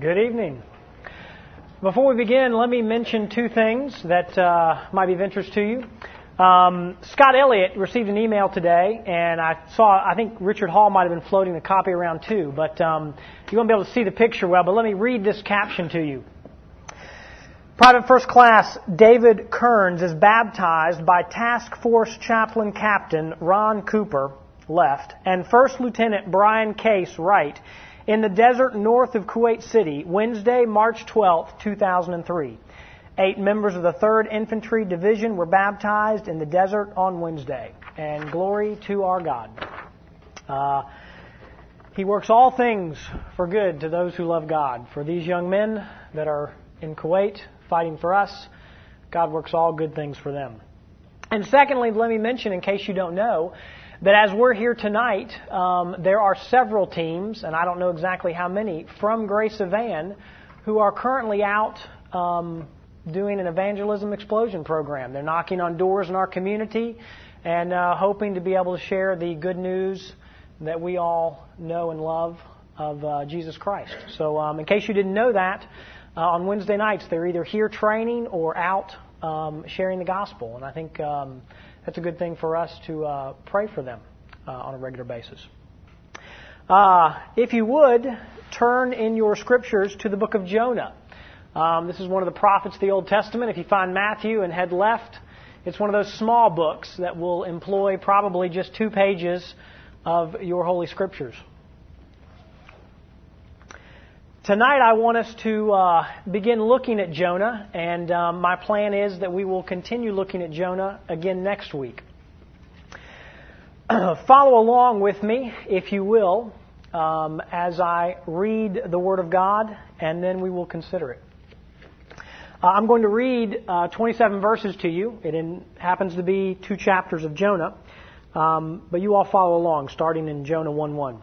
Good evening. Before we begin, let me mention two things that uh, might be of interest to you. Um, Scott Elliott received an email today, and I saw, I think Richard Hall might have been floating a copy around too, but um, you won't be able to see the picture well, but let me read this caption to you. Private First Class David Kearns is baptized by Task Force Chaplain Captain Ron Cooper, left, and First Lieutenant Brian Case, right, in the desert north of Kuwait City, Wednesday, March 12, 2003. Eight members of the 3rd Infantry Division were baptized in the desert on Wednesday. And glory to our God. Uh, he works all things for good to those who love God. For these young men that are in Kuwait fighting for us, God works all good things for them. And secondly, let me mention, in case you don't know, that as we're here tonight, um, there are several teams, and I don't know exactly how many, from Grace of Van who are currently out um, doing an evangelism explosion program. They're knocking on doors in our community and uh, hoping to be able to share the good news that we all know and love of uh, Jesus Christ. So, um, in case you didn't know that, uh, on Wednesday nights they're either here training or out um, sharing the gospel, and I think um, that's a good thing for us to uh, pray for them uh, on a regular basis. Uh, if you would, turn in your scriptures to the book of Jonah. Um, this is one of the prophets of the Old Testament. If you find Matthew and head left, it's one of those small books that will employ probably just two pages of your Holy Scriptures. Tonight, I want us to uh, begin looking at Jonah, and um, my plan is that we will continue looking at Jonah again next week. Follow along with me, if you will, um, as I read the Word of God, and then we will consider it. Uh, I'm going to read uh, 27 verses to you. It in, happens to be two chapters of Jonah, um, but you all follow along, starting in Jonah 1 1.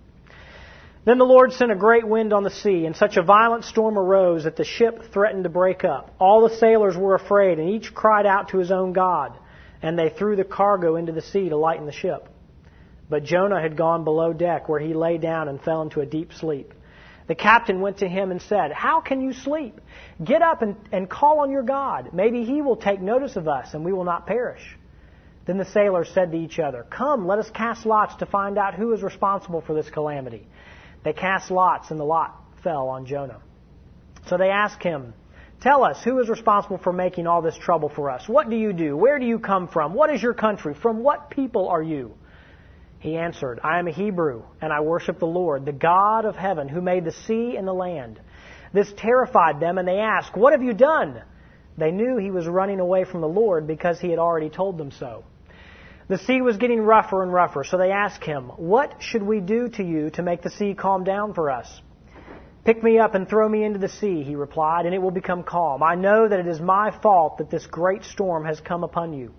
Then the Lord sent a great wind on the sea, and such a violent storm arose that the ship threatened to break up. All the sailors were afraid, and each cried out to his own God, and they threw the cargo into the sea to lighten the ship. But Jonah had gone below deck, where he lay down and fell into a deep sleep. The captain went to him and said, How can you sleep? Get up and, and call on your God. Maybe he will take notice of us, and we will not perish. Then the sailors said to each other, Come, let us cast lots to find out who is responsible for this calamity. They cast lots, and the lot fell on Jonah. So they asked him, Tell us, who is responsible for making all this trouble for us? What do you do? Where do you come from? What is your country? From what people are you? He answered, I am a Hebrew, and I worship the Lord, the God of heaven, who made the sea and the land. This terrified them, and they asked, What have you done? They knew he was running away from the Lord because he had already told them so. The sea was getting rougher and rougher, so they asked him, What should we do to you to make the sea calm down for us? Pick me up and throw me into the sea, he replied, and it will become calm. I know that it is my fault that this great storm has come upon you.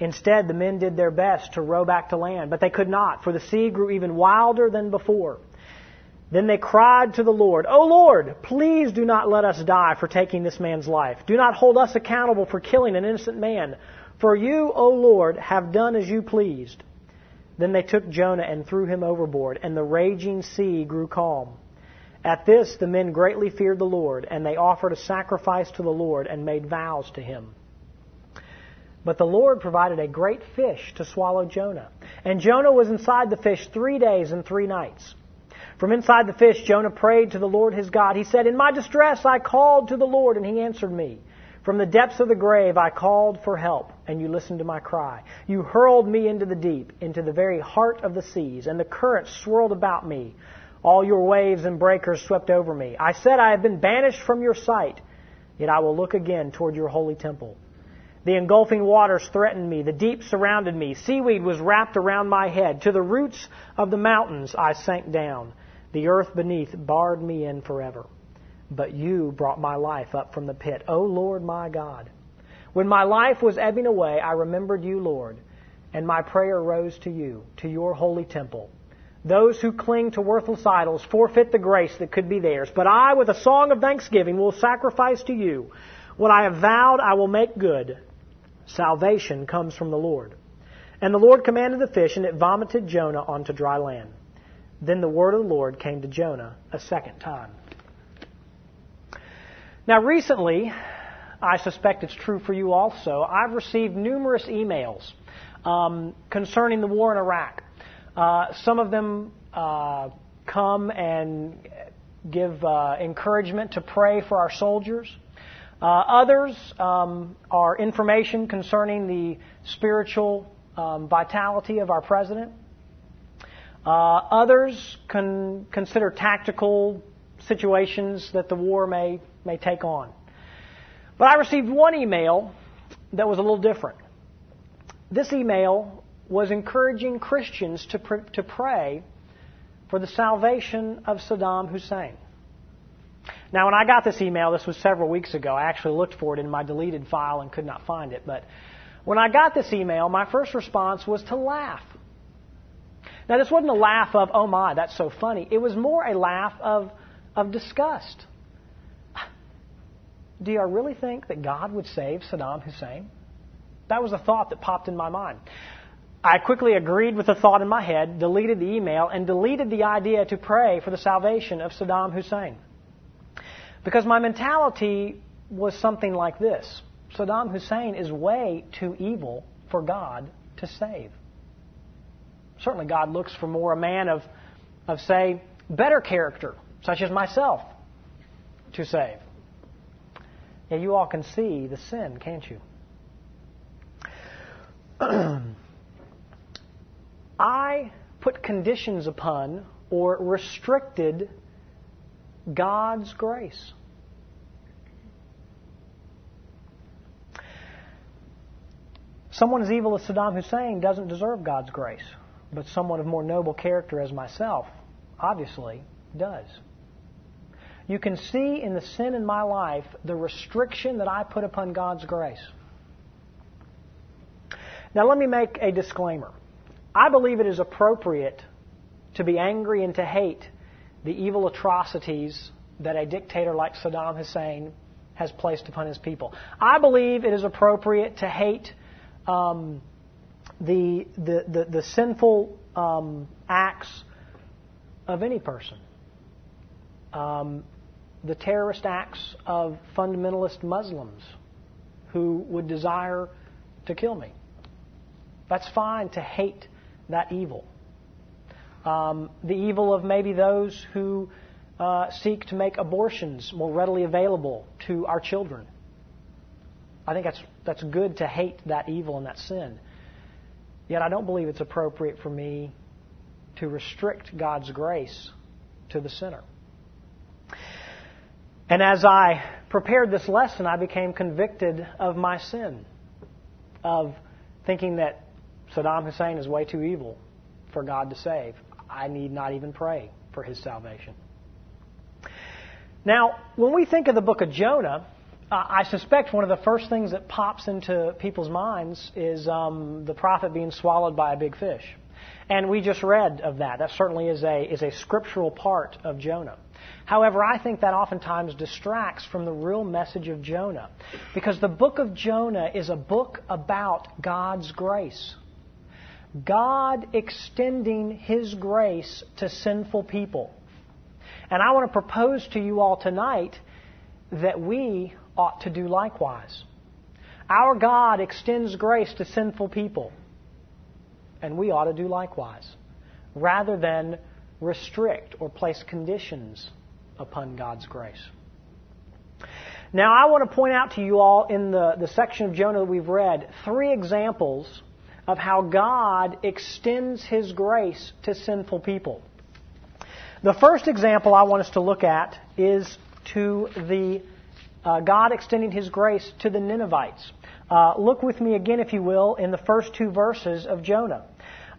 Instead, the men did their best to row back to land, but they could not, for the sea grew even wilder than before. Then they cried to the Lord, O Lord, please do not let us die for taking this man's life. Do not hold us accountable for killing an innocent man. For you, O Lord, have done as you pleased. Then they took Jonah and threw him overboard, and the raging sea grew calm. At this, the men greatly feared the Lord, and they offered a sacrifice to the Lord and made vows to him. But the Lord provided a great fish to swallow Jonah. And Jonah was inside the fish three days and three nights. From inside the fish, Jonah prayed to the Lord his God. He said, In my distress I called to the Lord, and he answered me. From the depths of the grave I called for help, and you listened to my cry. You hurled me into the deep, into the very heart of the seas, and the currents swirled about me. All your waves and breakers swept over me. I said, I have been banished from your sight, yet I will look again toward your holy temple. The engulfing waters threatened me. The deep surrounded me. Seaweed was wrapped around my head. To the roots of the mountains I sank down. The earth beneath barred me in forever but you brought my life up from the pit. O Lord my God. When my life was ebbing away, I remembered you, Lord, and my prayer rose to you, to your holy temple. Those who cling to worthless idols forfeit the grace that could be theirs. But I, with a song of thanksgiving, will sacrifice to you. What I have vowed, I will make good. Salvation comes from the Lord. And the Lord commanded the fish, and it vomited Jonah onto dry land. Then the word of the Lord came to Jonah a second time. Now, recently, I suspect it's true for you also, I've received numerous emails um, concerning the war in Iraq. Uh, some of them uh, come and give uh, encouragement to pray for our soldiers. Uh, others um, are information concerning the spiritual um, vitality of our president. Uh, others can consider tactical situations that the war may, may take on. But I received one email that was a little different. This email was encouraging Christians to, pr- to pray for the salvation of Saddam Hussein. Now, when I got this email, this was several weeks ago. I actually looked for it in my deleted file and could not find it. But when I got this email, my first response was to laugh. Now, this wasn't a laugh of, oh my, that's so funny. It was more a laugh of, of disgust. Do you really think that God would save Saddam Hussein? That was a thought that popped in my mind. I quickly agreed with the thought in my head, deleted the email, and deleted the idea to pray for the salvation of Saddam Hussein. Because my mentality was something like this Saddam Hussein is way too evil for God to save. Certainly, God looks for more a man of, of say, better character, such as myself, to save. Yeah, you all can see the sin, can't you? I put conditions upon or restricted God's grace. Someone as evil as Saddam Hussein doesn't deserve God's grace, but someone of more noble character as myself obviously does. You can see in the sin in my life the restriction that I put upon God's grace. Now, let me make a disclaimer. I believe it is appropriate to be angry and to hate the evil atrocities that a dictator like Saddam Hussein has placed upon his people. I believe it is appropriate to hate um, the, the, the, the, sinful um, acts of any person. Um, the terrorist acts of fundamentalist Muslims who would desire to kill me. That's fine to hate that evil. Um, the evil of maybe those who uh, seek to make abortions more readily available to our children. I think that's, that's good to hate that evil and that sin. Yet I don't believe it's appropriate for me to restrict God's grace to the sinner. And as I prepared this lesson, I became convicted of my sin, of thinking that Saddam Hussein is way too evil for God to save. I need not even pray for his salvation. Now, when we think of the book of Jonah, uh, I suspect one of the first things that pops into people's minds is um, the prophet being swallowed by a big fish. And we just read of that. That certainly is a, is a scriptural part of Jonah. However, I think that oftentimes distracts from the real message of Jonah. Because the book of Jonah is a book about God's grace. God extending His grace to sinful people. And I want to propose to you all tonight that we ought to do likewise. Our God extends grace to sinful people, and we ought to do likewise, rather than restrict or place conditions upon God's grace. Now, I want to point out to you all in the, the section of Jonah that we've read three examples of how God extends His grace to sinful people. The first example I want us to look at is to the uh, God extending His grace to the Ninevites. Uh, look with me again, if you will, in the first two verses of Jonah.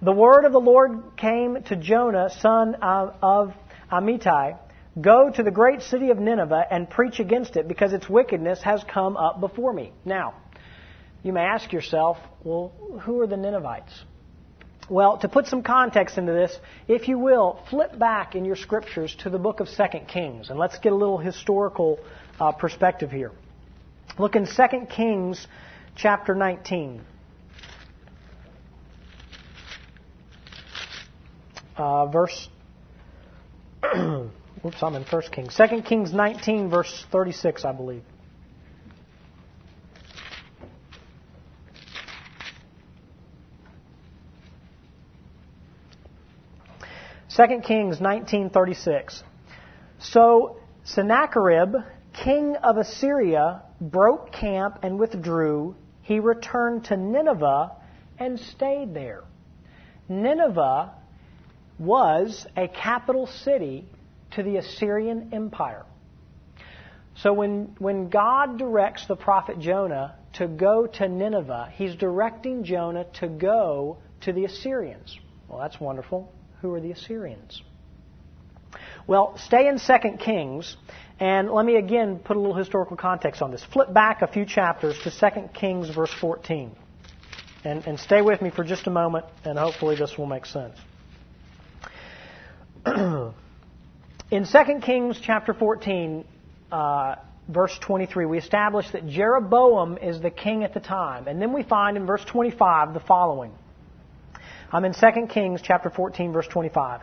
The word of the Lord came to Jonah, son of Amittai. Go to the great city of Nineveh and preach against it, because its wickedness has come up before me. Now, you may ask yourself, well, who are the Ninevites? Well, to put some context into this, if you will, flip back in your scriptures to the book of 2 Kings, and let's get a little historical uh, perspective here. Look in 2 Kings chapter 19. Uh, verse. Whoops, I'm in 1 Kings. 2 Kings 19, verse 36, I believe. 2 Kings 19:36. So Sennacherib, king of Assyria, broke camp and withdrew. He returned to Nineveh and stayed there. Nineveh was a capital city to the Assyrian Empire. So when, when God directs the prophet Jonah to go to Nineveh, he's directing Jonah to go to the Assyrians. Well, that's wonderful. Who are the Assyrians? Well, stay in 2 Kings, and let me again put a little historical context on this. Flip back a few chapters to 2 Kings, verse 14. And, and stay with me for just a moment, and hopefully this will make sense. in 2 Kings chapter 14, uh, verse 23, we establish that Jeroboam is the king at the time. And then we find in verse 25 the following. I'm in 2 Kings chapter 14 verse 25.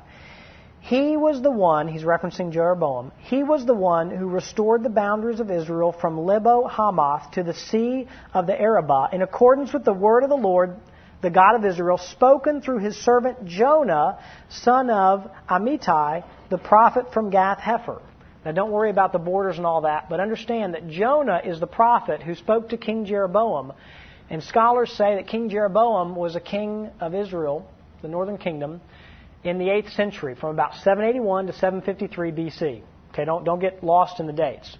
He was the one, he's referencing Jeroboam, he was the one who restored the boundaries of Israel from Lebo Hamath to the sea of the Arabah in accordance with the word of the Lord, the God of Israel, spoken through his servant Jonah, son of Amittai, the prophet from Gath Hepher. Now don't worry about the borders and all that, but understand that Jonah is the prophet who spoke to King Jeroboam and scholars say that King Jeroboam was a king of Israel, the northern kingdom, in the 8th century, from about 781 to 753 BC. Okay, don't, don't get lost in the dates.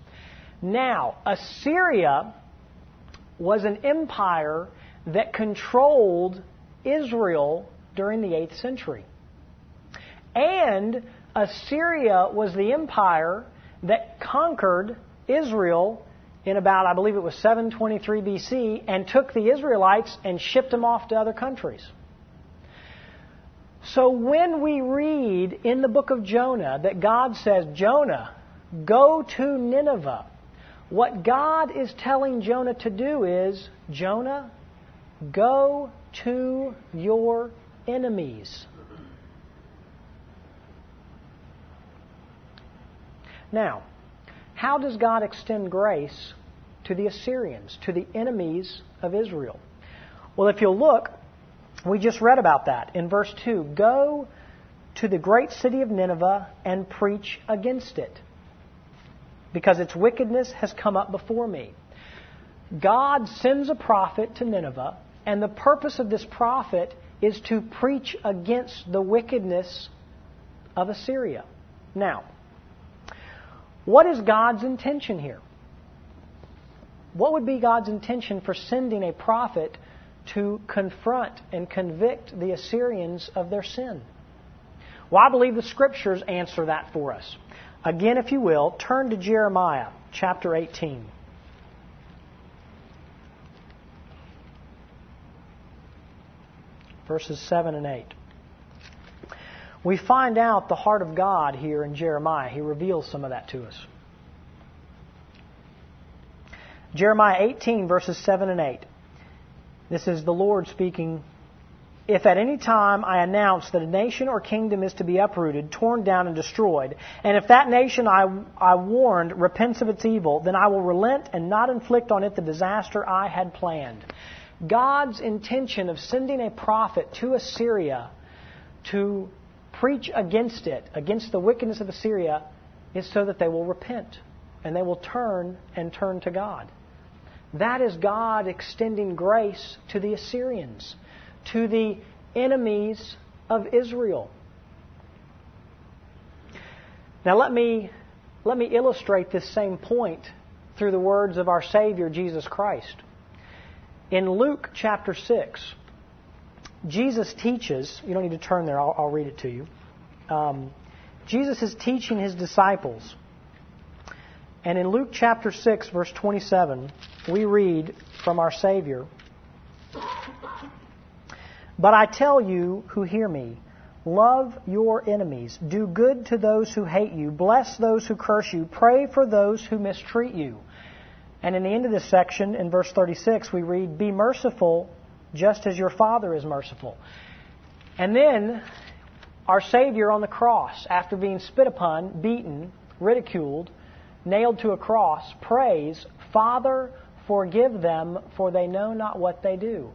Now, Assyria was an empire that controlled Israel during the 8th century. And Assyria was the empire that conquered Israel in about, I believe it was 723 BC, and took the Israelites and shipped them off to other countries. So when we read in the book of Jonah that God says, Jonah, go to Nineveh, what God is telling Jonah to do is, Jonah, go to your enemies. Now, how does God extend grace to the Assyrians, to the enemies of Israel? Well, if you'll look, we just read about that in verse 2. Go to the great city of Nineveh and preach against it, because its wickedness has come up before me. God sends a prophet to Nineveh, and the purpose of this prophet is to preach against the wickedness of Assyria. Now, what is God's intention here? What would be God's intention for sending a prophet to confront and convict the Assyrians of their sin? Well, I believe the scriptures answer that for us. Again, if you will, turn to Jeremiah chapter 18. Verses 7 and 8 we find out the heart of God here in Jeremiah. He reveals some of that to us. Jeremiah 18, verses 7 and 8. This is the Lord speaking. If at any time I announce that a nation or kingdom is to be uprooted, torn down, and destroyed, and if that nation I, I warned repents of its evil, then I will relent and not inflict on it the disaster I had planned. God's intention of sending a prophet to Assyria to preach against it, against the wickedness of Assyria, is so that they will repent and they will turn and turn to God. That is God extending grace to the Assyrians, to the enemies of Israel. Now let me let me illustrate this same point through the words of our Savior Jesus Christ. In Luke chapter 6, Jesus teaches, you don't need to turn there, I'll, I'll read it to you. Um, Jesus is teaching his disciples. And in Luke chapter 6, verse 27, we read from our Savior But I tell you who hear me, love your enemies, do good to those who hate you, bless those who curse you, pray for those who mistreat you. And in the end of this section, in verse 36, we read, Be merciful just as your Father is merciful. And then our Savior on the cross, after being spit upon, beaten, ridiculed, nailed to a cross, prays, Father, forgive them, for they know not what they do.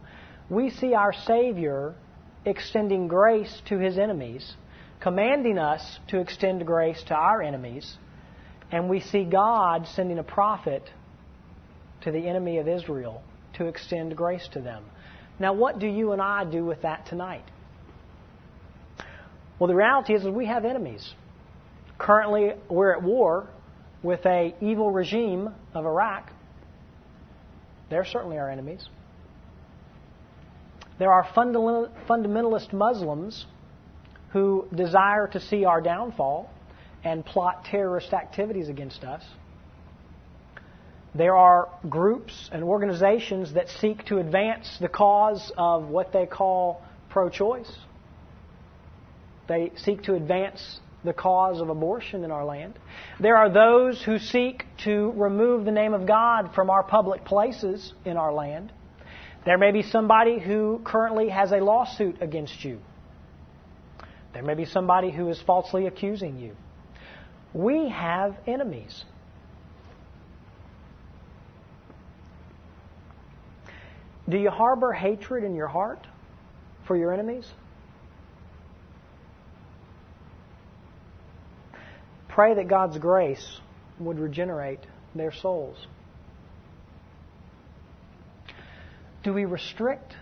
We see our Savior extending grace to his enemies, commanding us to extend grace to our enemies, and we see God sending a prophet to the enemy of Israel to extend grace to them. Now, what do you and I do with that tonight? Well, the reality is, we have enemies. Currently, we're at war with a evil regime of Iraq. They're certainly our enemies. There are fundamentalist Muslims who desire to see our downfall and plot terrorist activities against us. There are groups and organizations that seek to advance the cause of what they call pro choice. They seek to advance the cause of abortion in our land. There are those who seek to remove the name of God from our public places in our land. There may be somebody who currently has a lawsuit against you. There may be somebody who is falsely accusing you. We have enemies. Do you harbor hatred in your heart for your enemies? Pray that God's grace would regenerate their souls. Do we restrict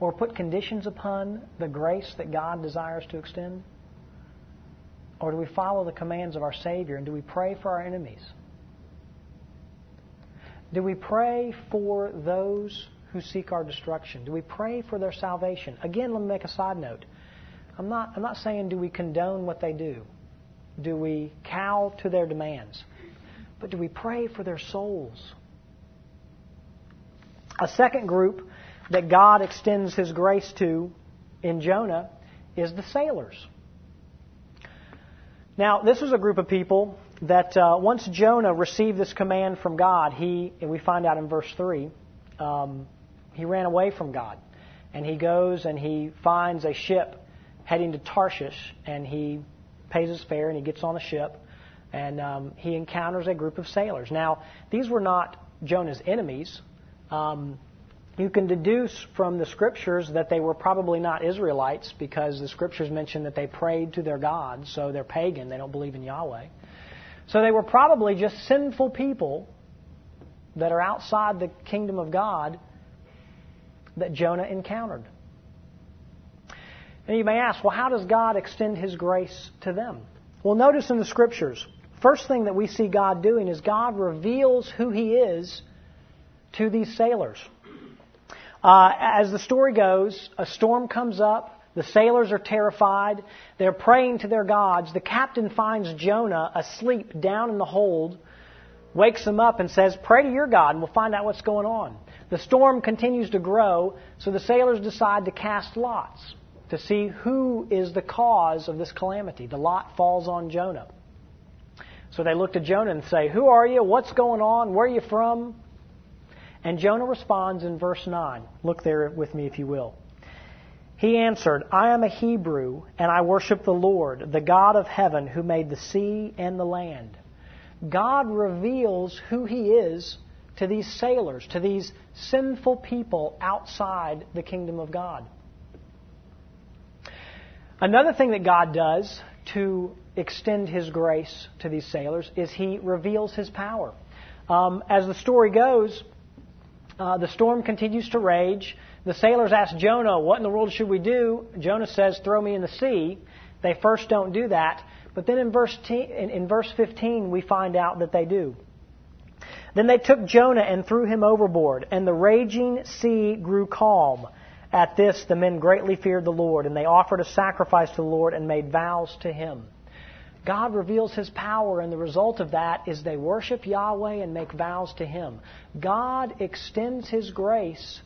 or put conditions upon the grace that God desires to extend? Or do we follow the commands of our Savior and do we pray for our enemies? Do we pray for those who seek our destruction? Do we pray for their salvation? Again, let me make a side note. I'm not, I'm not saying do we condone what they do. Do we cow to their demands? But do we pray for their souls? A second group that God extends His grace to in Jonah is the sailors. Now, this was a group of people that uh, once Jonah received this command from God, he, and we find out in verse 3, um, he ran away from God. And he goes and he finds a ship heading to Tarshish, and he pays his fare and he gets on the ship, and um, he encounters a group of sailors. Now, these were not Jonah's enemies. Um, you can deduce from the scriptures that they were probably not Israelites because the scriptures mention that they prayed to their gods, so they're pagan, they don't believe in Yahweh. So they were probably just sinful people that are outside the kingdom of God that Jonah encountered. And you may ask, well, how does God extend His grace to them? Well, notice in the Scriptures, first thing that we see God doing is God reveals who He is to these sailors. Uh, as the story goes, a storm comes up. The sailors are terrified. They're praying to their gods. The captain finds Jonah asleep down in the hold, wakes him up, and says, Pray to your God, and we'll find out what's going on. The storm continues to grow, so the sailors decide to cast lots to see who is the cause of this calamity. The lot falls on Jonah. So they look to Jonah and say, Who are you? What's going on? Where are you from? And Jonah responds in verse 9. Look there with me if you will. He answered, I am a Hebrew, and I worship the Lord, the God of heaven, who made the sea and the land. God reveals who He is to these sailors, to these sinful people outside the kingdom of God. Another thing that God does to extend His grace to these sailors is He reveals His power. Um, as the story goes, uh, the storm continues to rage. The sailors ask Jonah, What in the world should we do? Jonah says, Throw me in the sea. They first don't do that. But then in verse, in, in verse 15, we find out that they do. Then they took Jonah and threw him overboard, and the raging sea grew calm. At this, the men greatly feared the Lord, and they offered a sacrifice to the Lord and made vows to him. God reveals his power, and the result of that is they worship Yahweh and make vows to him. God extends his grace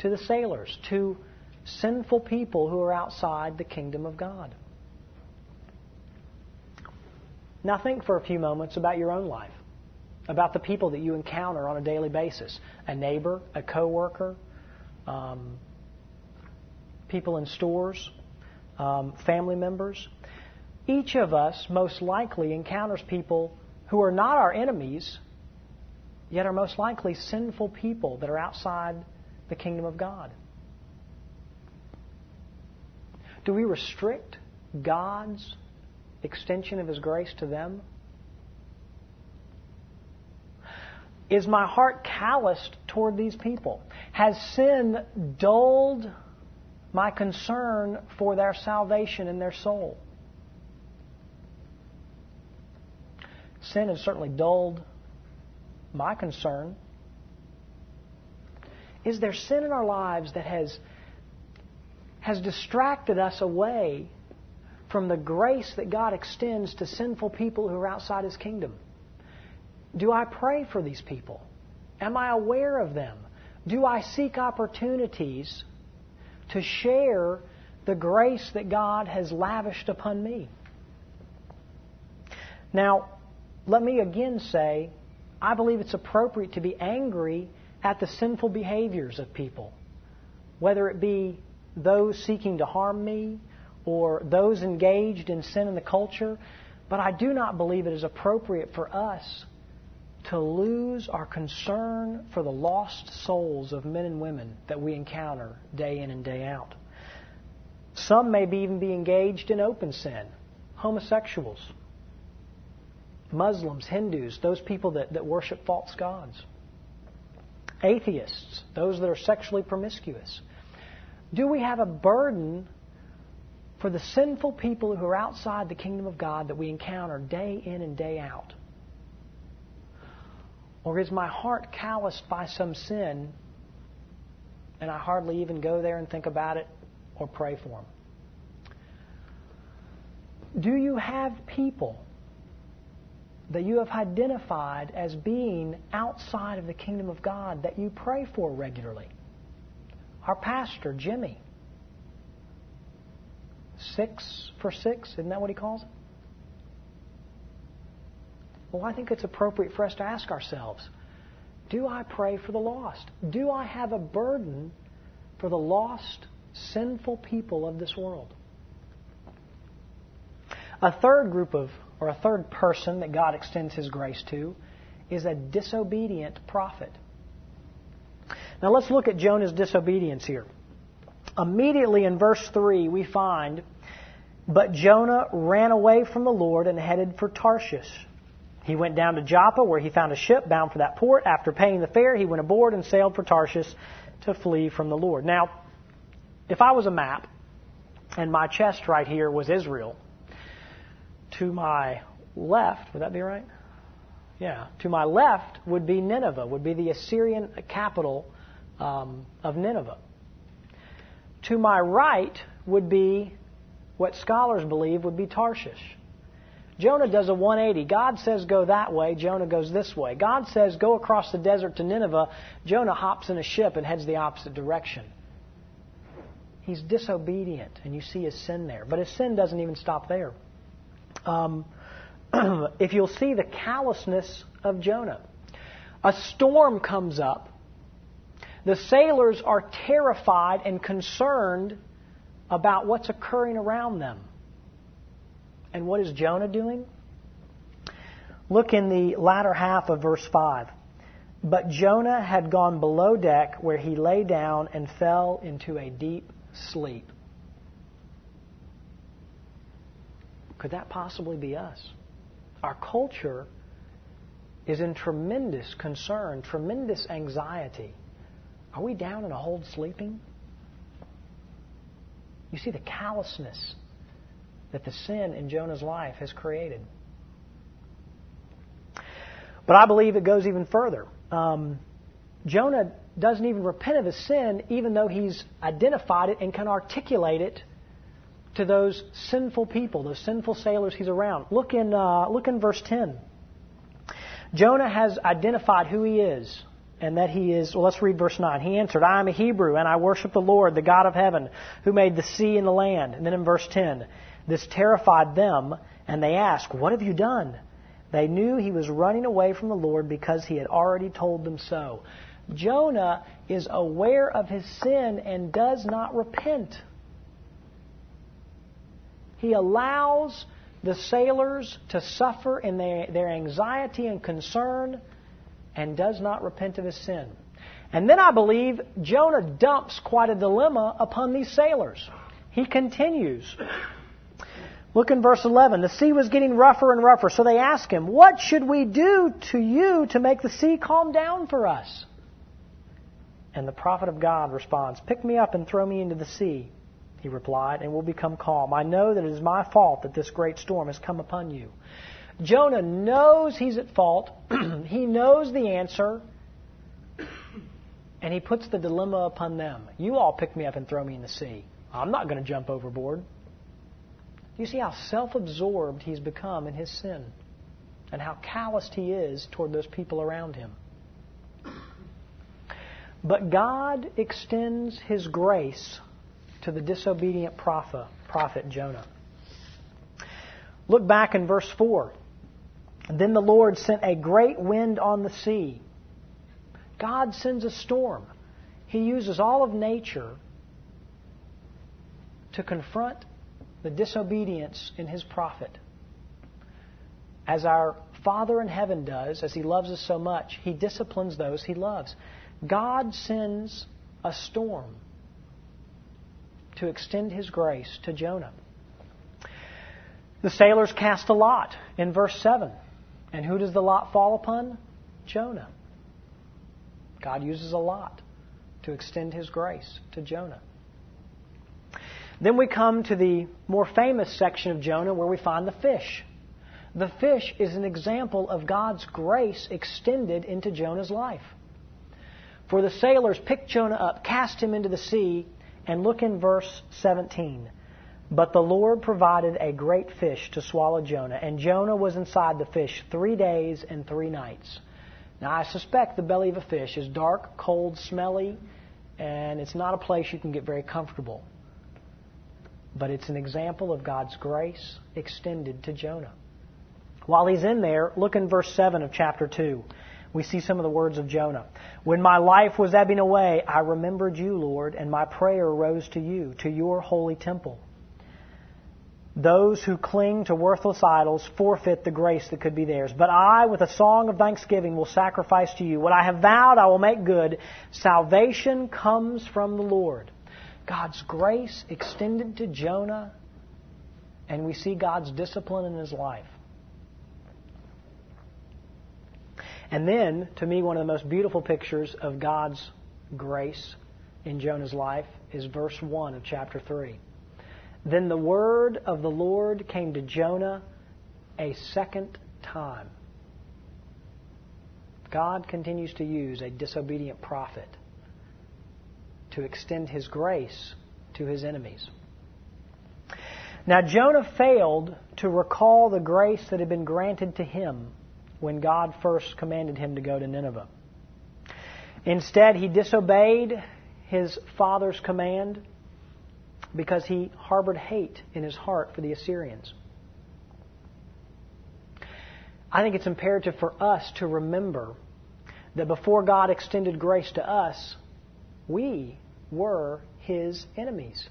to the sailors to, sinful people who are outside the kingdom of God. Now, think for a few moments about your own life, about the people that you encounter on a daily basis a neighbor, a coworker, um, people in stores, um, family members. Each of us most likely encounters people who are not our enemies, yet are most likely sinful people that are outside the kingdom of God. Do we restrict God's extension of His grace to them? Is my heart calloused toward these people? Has sin dulled my concern for their salvation and their soul? Sin has certainly dulled my concern. Is there sin in our lives that has, has distracted us away from the grace that God extends to sinful people who are outside His kingdom? Do I pray for these people? Am I aware of them? Do I seek opportunities to share the grace that God has lavished upon me? Now, let me again say, I believe it's appropriate to be angry at the sinful behaviors of people, whether it be those seeking to harm me or those engaged in sin in the culture, but I do not believe it is appropriate for us to lose our concern for the lost souls of men and women that we encounter day in and day out. Some may be even be engaged in open sin, homosexuals, Muslims, Hindus, those people that, that worship false gods, atheists, those that are sexually promiscuous. Do we have a burden for the sinful people who are outside the kingdom of God that we encounter day in and day out? Or is my heart calloused by some sin and I hardly even go there and think about it or pray for them? Do you have people that you have identified as being outside of the kingdom of God that you pray for regularly? Our pastor, Jimmy. Six for six, isn't that what he calls it? Well, I think it's appropriate for us to ask ourselves do I pray for the lost? Do I have a burden for the lost, sinful people of this world? A third group of, or a third person that God extends His grace to is a disobedient prophet. Now let's look at Jonah's disobedience here. Immediately in verse 3, we find, But Jonah ran away from the Lord and headed for Tarshish. He went down to Joppa, where he found a ship bound for that port. After paying the fare, he went aboard and sailed for Tarshish to flee from the Lord. Now, if I was a map, and my chest right here was Israel, to my left, would that be right? Yeah. To my left would be Nineveh, would be the Assyrian capital um, of Nineveh. To my right would be what scholars believe would be Tarshish. Jonah does a 180. God says go that way. Jonah goes this way. God says go across the desert to Nineveh. Jonah hops in a ship and heads the opposite direction. He's disobedient, and you see his sin there. But his sin doesn't even stop there. Um, if you'll see the callousness of Jonah, a storm comes up. The sailors are terrified and concerned about what's occurring around them. And what is Jonah doing? Look in the latter half of verse 5. But Jonah had gone below deck where he lay down and fell into a deep sleep. Could that possibly be us? Our culture is in tremendous concern, tremendous anxiety. Are we down in a hole sleeping? You see the callousness that the sin in Jonah's life has created. But I believe it goes even further. Um, Jonah doesn't even repent of his sin, even though he's identified it and can articulate it to those sinful people, those sinful sailors he's around. Look in, uh, look in verse 10. Jonah has identified who he is. and that he is, well, let's read verse 9. He answered, I am a Hebrew, and I worship the Lord, the God of heaven, who made the sea and the land. And then in verse 10, this terrified them, and they asked, What have you done? They knew he was running away from the Lord because he had already told them so. Jonah is aware of his sin and does not repent. He allows the sailors to suffer in their, their anxiety and concern and does not repent of his sin. And then I believe Jonah dumps quite a dilemma upon these sailors. He continues. Look in verse 11. The sea was getting rougher and rougher, so they ask him, What should we do to you to make the sea calm down for us? And the prophet of God responds, Pick me up and throw me into the sea, he replied, and we'll become calm. I know that it is my fault that this great storm has come upon you. Jonah knows he's at fault. he knows the answer. And he puts the dilemma upon them. You all pick me up and throw me in the sea. I'm not going to jump overboard. You see how self absorbed he's become in his sin and how calloused he is toward those people around him. But God extends his grace to the disobedient prophet, prophet Jonah. Look back in verse 4. Then the Lord sent a great wind on the sea. God sends a storm. He uses all of nature to confront the disobedience in his prophet. As our Father in heaven does, as he loves us so much, he disciplines those he loves. God sends a storm to extend his grace to Jonah. The sailors cast a lot in verse 7. And who does the lot fall upon? Jonah. God uses a lot to extend his grace to Jonah. Then we come to the more famous section of Jonah where we find the fish. The fish is an example of God's grace extended into Jonah's life. For the sailors picked Jonah up, cast him into the sea, and look in verse 17. But the Lord provided a great fish to swallow Jonah, and Jonah was inside the fish three days and three nights. Now, I suspect the belly of a fish is dark, cold, smelly, and it's not a place you can get very comfortable. But it's an example of God's grace extended to Jonah. While he's in there, look in verse 7 of chapter 2 we see some of the words of Jonah. When my life was ebbing away, I remembered you, Lord, and my prayer rose to you, to your holy temple. Those who cling to worthless idols forfeit the grace that could be theirs. But I, with a song of thanksgiving, will sacrifice to you. What I have vowed, I will make good. Salvation comes from the Lord. God's grace extended to Jonah, and we see God's discipline in his life. And then, to me, one of the most beautiful pictures of God's grace in Jonah's life is verse 1 of chapter 3. Then the word of the Lord came to Jonah a second time. God continues to use a disobedient prophet to extend his grace to his enemies. Now, Jonah failed to recall the grace that had been granted to him when God first commanded him to go to Nineveh. Instead, he disobeyed his father's command because he harbored hate in his heart for the Assyrians. I think it's imperative for us to remember that before God extended grace to us, we were his enemies.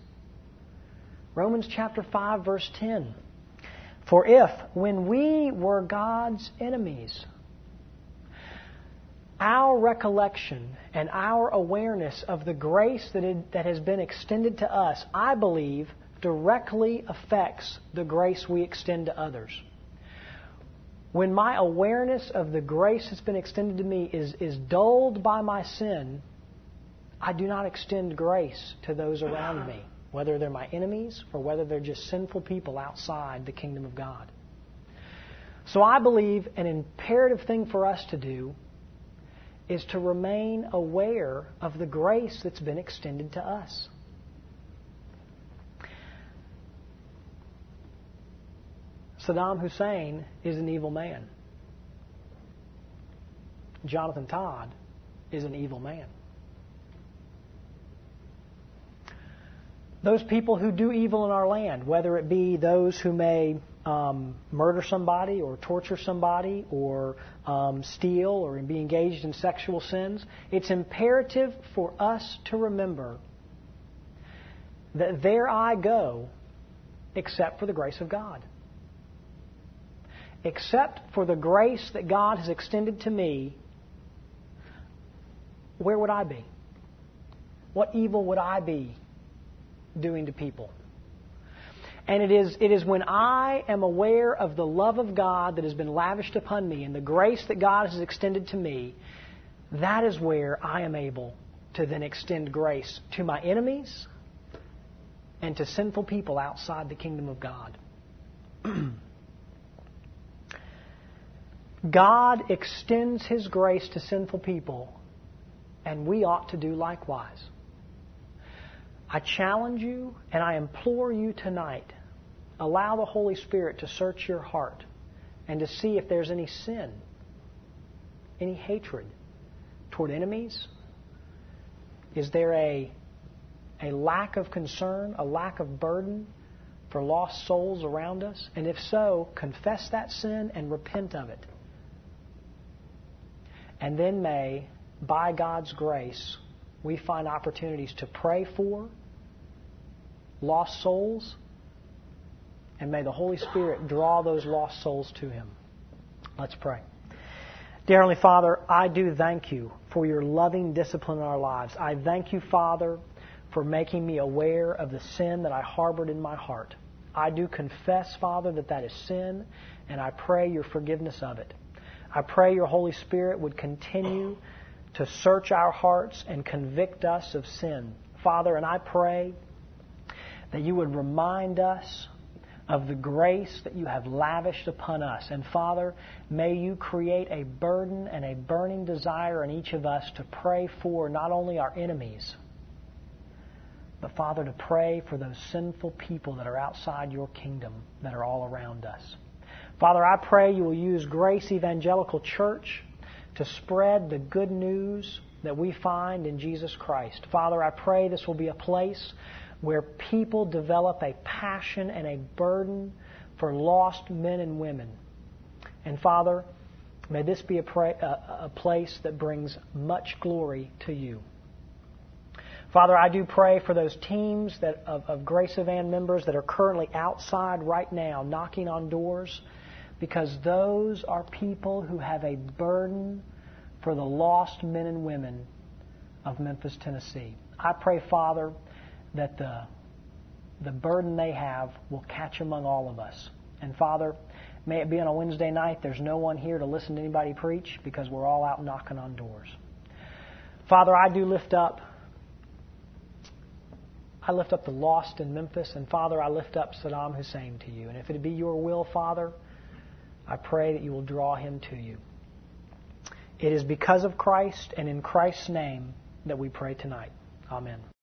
Romans chapter 5 verse 10 for if, when we were God's enemies, our recollection and our awareness of the grace that, it, that has been extended to us, I believe, directly affects the grace we extend to others. When my awareness of the grace that's been extended to me is, is dulled by my sin, I do not extend grace to those around me whether they're my enemies or whether they're just sinful people outside the kingdom of God. So I believe an imperative thing for us to do is to remain aware of the grace that's been extended to us. Saddam Hussein is an evil man. Jonathan Todd is an evil man. Those people who do evil in our land, whether it be those who may um, murder somebody or torture somebody or um, steal or be engaged in sexual sins, it's imperative for us to remember that there I go except for the grace of God. Except for the grace that God has extended to me, where would I be? What evil would I be doing to people? And it is, it is when I am aware of the love of God that has been lavished upon me and the grace that God has extended to me, that is where I am able to then extend grace to my enemies and to sinful people outside the kingdom of God. God extends His grace to sinful people, and we ought to do likewise. I challenge you and I implore you tonight allow the Holy Spirit to search your heart and to see if there's any sin, any hatred toward enemies. Is there a, a lack of concern, a lack of burden for lost souls around us? And if so, confess that sin and repent of it. And then may, by God's grace, we find opportunities to pray for lost souls, and may the Holy Spirit draw those lost souls to Him. Let's pray. Dear Heavenly Father, I do thank you for your loving discipline in our lives. I thank you, Father, for making me aware of the sin that I harbored in my heart. I do confess, Father, that that is sin, and I pray your forgiveness of it. I pray your Holy Spirit would continue to search our hearts and convict us of sin. Father, and I pray that you would remind us of the grace that you have lavished upon us. And Father, may you create a burden and a burning desire in each of us to pray for not only our enemies, but Father, to pray for those sinful people that are outside your kingdom, that are all around us. Father, I pray you will use Grace Evangelical Church to spread the good news that we find in Jesus Christ. Father, I pray this will be a place where people develop a passion and a burden for lost men and women. And Father, may this be a, pra- a, a place that brings much glory to you. Father, I do pray for those teams that, of, of Grace Evan members that are currently outside right now knocking on doors because those are people who have a burden for the lost men and women of Memphis, Tennessee. I pray, Father, that the, the burden they have will catch among all of us. And Father, may it be on a Wednesday night, there's no one here to listen to anybody preach because we're all out knocking on doors. Father, I do lift up I lift up the lost in Memphis, and Father, I lift up Saddam Hussein to you. And if it be your will, Father, I pray that you will draw him to you. It is because of Christ and in Christ's name that we pray tonight. Amen.